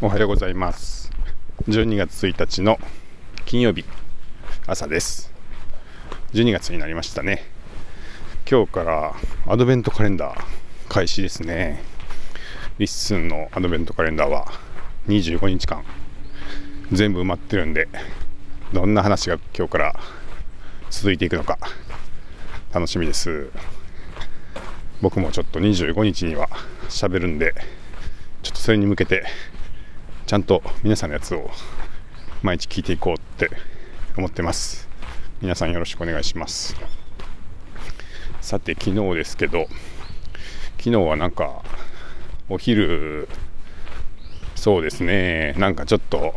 おはようございます。12月1日の金曜日朝です。12月になりましたね。今日からアドベントカレンダー開始ですね。リッスンのアドベントカレンダーは25日間全部埋まってるんでどんな話が今日から続いていくのか楽しみです。僕もちょっと25日には喋るんでちょっとそれに向けてゃんと皆さんのやつを毎日聞いていこうって思ってます。皆さんよろしくお願いします。さて昨日ですけど昨日はなんかお昼そうですね。なんかちょっと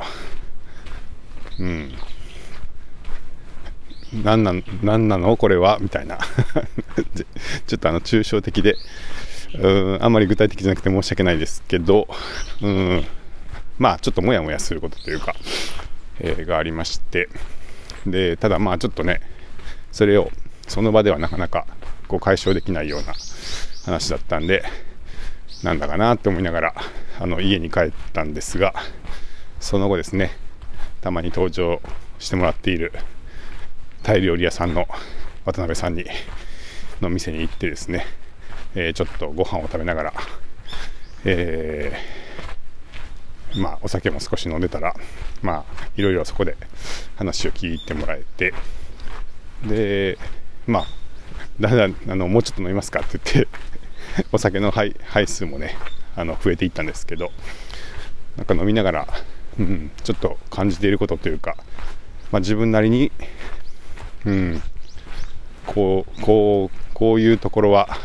うん。何な何なの？これは？みたいな。ちょっとあの抽象的でうんあんまり具体的じゃなくて申し訳ないですけどうん。まあちょっともやもやすることというか、えー、がありまして。でただまあちょっとねそれをその場ではなかなかこう解消できないような話だったんでなんだかなって思いながらあの家に帰ったんですがその後ですねたまに登場してもらっているタイ料理屋さんの渡辺さんにの店に行ってですね、えー、ちょっとご飯を食べながら、えーまあ、お酒も少し飲んでたら、まあ、いろいろそこで話を聞いてもらえて、で、まあ、だんだんあのもうちょっと飲みますかって言って お酒の杯数もね、あの増えていったんですけど、なんか飲みながら、うん、ちょっと感じていることというか、まあ、自分なりに、うん、こう、こう、こういうところは、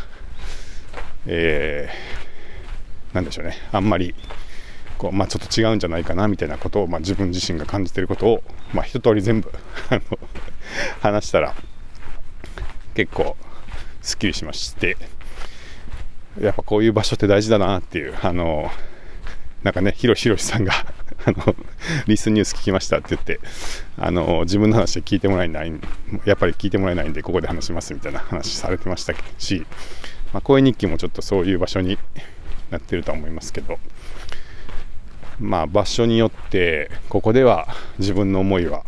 えー、なんでしょうね、あんまり、こう、まあ、ちょっと違うんじゃないかなみたいなことを、まあ、自分自身が感じていることを、まあ、一通り全部 話したら結構すっきりしましてやっぱこういう場所って大事だなっていうあのなんかねひろひろしさんがあのリスニュース聞きましたって言ってあの自分の話で聞いてもらえないやっぱり聞いてもらえないんでここで話しますみたいな話されてましたし、まあ、声日記もちょっとそういう場所になってるとは思いますけどまあ、場所によってここでは自分の思いは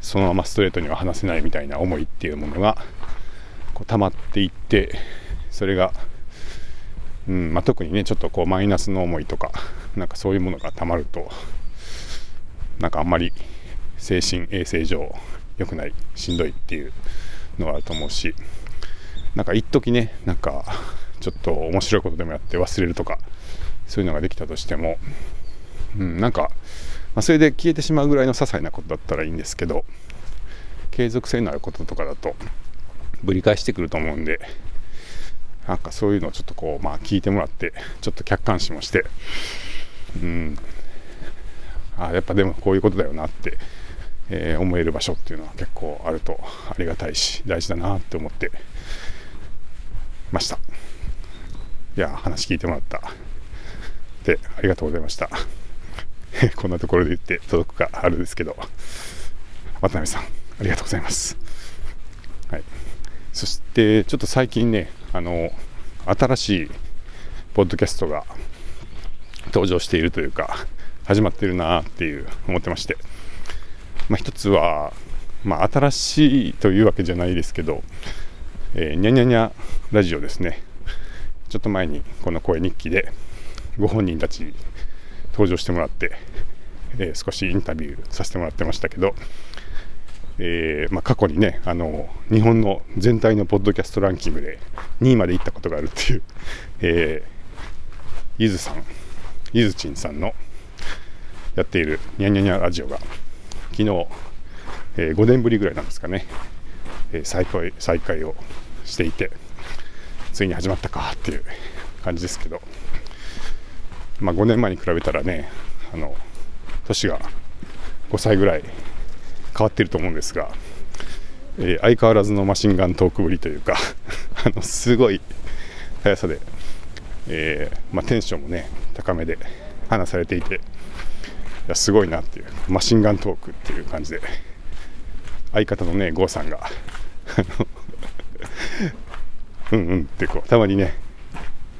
そのままストレートには話せないみたいな思いっていうものがこう溜まっていってそれが、うんまあ、特にねちょっとこうマイナスの思いとかなんかそういうものが溜まるとなんかあんまり精神衛生上良くないしんどいっていうのがあると思うしなんか一時ねなんかちょっと面白いことでもやって忘れるとかそういうのができたとしても、うん、なんか、まあ、それで消えてしまうぐらいの些細なことだったらいいんですけど継続性のあることとかだとぶり返してくると思うんでなんかそういうのをちょっとこう、まあ、聞いてもらってちょっと客観視もしてうんあやっぱでもこういうことだよなって、えー、思える場所っていうのは結構あるとありがたいし大事だなって思ってました。いや話聞いてもらった。てありがとうございました。こんなところで言って届くかあれですけど、渡辺さん、ありがとうございます。はい。そして、ちょっと最近ね、あの、新しいポッドキャストが登場しているというか、始まってるなっていう思ってまして、まあ、一つは、まあ、新しいというわけじゃないですけど、えー、にゃにゃにゃラジオですね。ちょっと前にこの声日記でご本人たちに登場してもらって、えー、少しインタビューさせてもらってましたけど、えー、まあ、過去にねあの日本の全体のポッドキャストランキングで2位まで行ったことがあるっていう、えー、ゆずさんゆずちんさんのやっているニャニャニャラジオが昨日、えー、5年ぶりぐらいなんですかね、えー、再開再開をしていてついに始まったかっていう感じですけど。まあ、5年前に比べたらねあの年が5歳ぐらい変わってると思うんですが、えー、相変わらずのマシンガントークぶりというか あのすごい速さで、えー、まあ、テンションもね高めで話されていていやすごいなっていうマシンガントークっていう感じで相方のね郷さんが うんうんってこうたまにね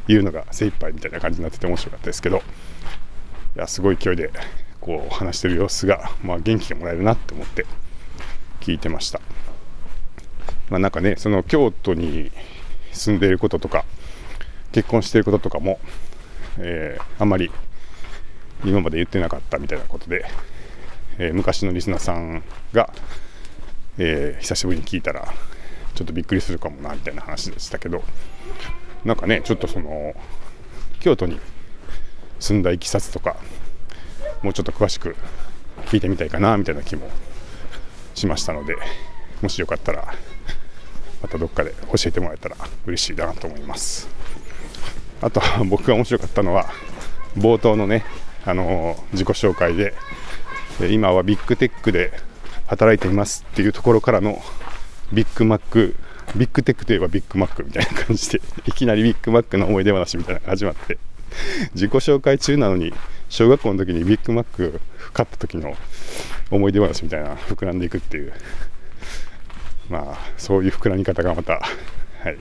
言うのが精一杯みたいな感じになってて面白かったですけど、いやすごい勢いでこう話してる様子が、まあ、元気がもらえるなって思って聞いてました。まあ、なんかねその京都に住んでいることとか結婚していることとかも、えー、あんまり今まで言ってなかったみたいなことで、えー、昔のリスナーさんが、えー、久しぶりに聞いたらちょっとびっくりするかもなみたいな話でしたけどなんかねちょっとその京都に住んだいきさつとかもうちょっと詳しく聞いてみたいかなみたいな気もしましたのでもしよかったらまたどっかで教えてもらえたら嬉しいなと思います。あと僕が面白かったのは冒頭のねあの自己紹介で今はビッグテックで働いていますっていうところからのビッグマックビッグテックといえばビッグマックみたいな感じでいきなりビッグマックの思い出話みたいなのが始まって自己紹介中なのに小学校の時にビッグマック買った時の思い出話みたいな膨らんでいくっていう。まあそういう膨らみ方がまたはい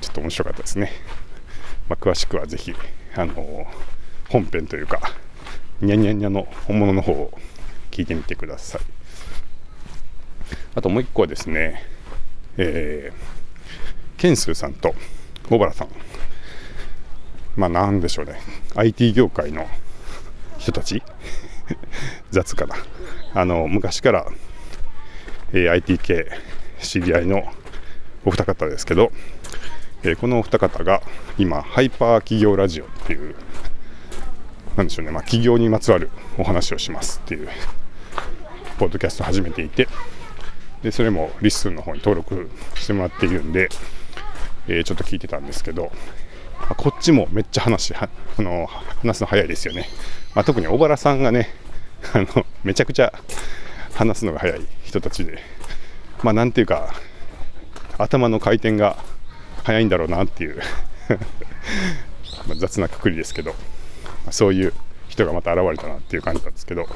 ちょっと面白かったですね、まあ、詳しくはぜひあの本編というかにゃにゃにゃの本物の方を聞いてみてください。あともう一個はですねえー、ケンスーさんと小原さん。まあなんでしょうね。IT 業界の人たち。雑かなあの昔から、えー、IT 系知り合いのお二方ですけど、えー、このお二方が今ハイパー起業ラジオっていうなんでしょうね、まあ、起業にまつわるお話をしますっていうポッドキャスト始めていてでそれもリッスンの方に登録してもらっているんで、えー、ちょっと聞いてたんですけどまこっちもめっちゃ話あの話すの早いですよね、まあ、特に尾原さんがねあのめちゃくちゃ話すのが早い人たちでまあなんていうか頭の回転が早いんだろうなっていう ま雑なくくりですけど、ま、そういう人がまた現れたなっていう感じなんですけど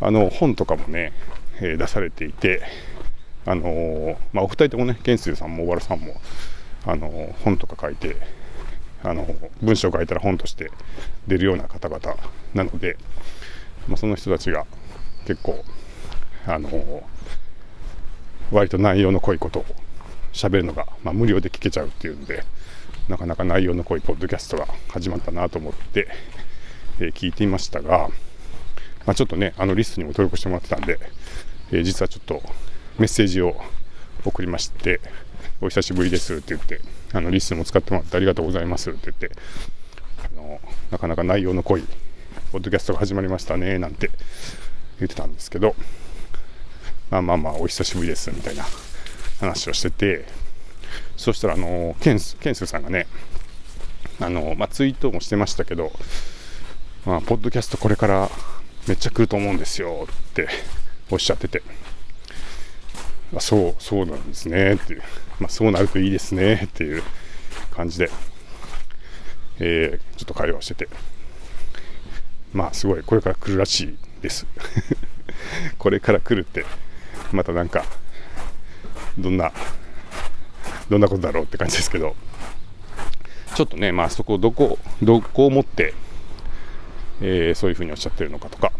あの本とかもね、え、出されていてあのー、まあ、お二人ともね、ケンスーさんも小原さんも、あのー、本とか書いて、あの文章書いたら本として出るような方々なので、まあ、その人たちが結構、あの割と内容の濃いことを喋るのが、まあ、無料で聞けちゃうっていうんでなかなか内容の濃いポッドキャストが始まったなと思って、えー、聞いていましたが、まあ、ちょっとねあのリストにも登録してもらってたんで、えー、実はちょっとメッセージを送りましてお久しぶりですって言って、あのリスンも使ってもらってありがとうございますって言って、あのなかなか内容の濃いポッドキャストが始まりましたねなんて言ってたんですけど、まあまあまあ、お久しぶりですみたいな話をしてて、そしたら、あのケンス、ケンスさんがね、あのまあ、ツイートもしてましたけど、まあ、ポッドキャストこれからめっちゃ来ると思うんですよっておっしゃってて、あそう、そうなんですね。っていう、まあ、そうなるといいですね。っていう感じで、えー、ちょっと会話をしてて、まあ、すごい、これから来るらしいです。これから来るって、またなんか、どんな、どんなことだろうって感じですけど、ちょっとね、まあ、そこ、どこ、どこを持って、えー、そういうふうにおっしゃってるのかとか、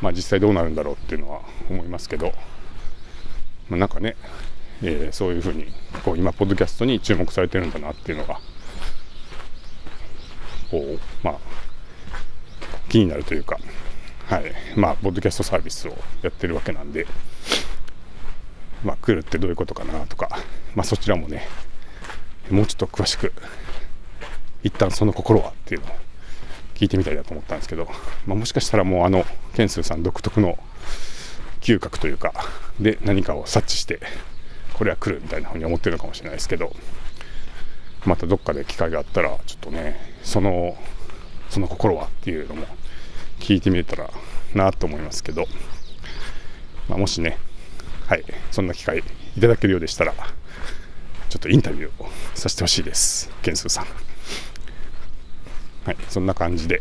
まあ、実際どうなるんだろうっていうのは思いますけど、まあ、なんかね、えー、そういうふうにこう今ポッドキャストに注目されてるんだなっていうのがこうまあ気になるというかはい。まあポッドキャストサービスをやってるわけなんでまあ来るってどういうことかなとかまあそちらもねもうちょっと詳しく一旦その心はっていうのを聞いてみたいなと思ったんですけど、まあ、もしかしたらもうあのケンスーさん独特の嗅覚というかで何かを察知してこれは来るみたいなふうに思ってるのかもしれないですけどまたどっかで機会があったらちょっとねそのその心はっていうのも聞いてみれたらなと思いますけど、まあ、もしねはいそんな機会いただけるようでしたらちょっとインタビューをさせてほしいですケンスーさん。はいそんな感じで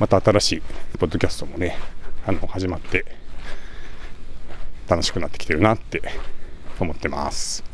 また新しいポッドキャストもねあの始まって楽しくなってきてるなって思ってます。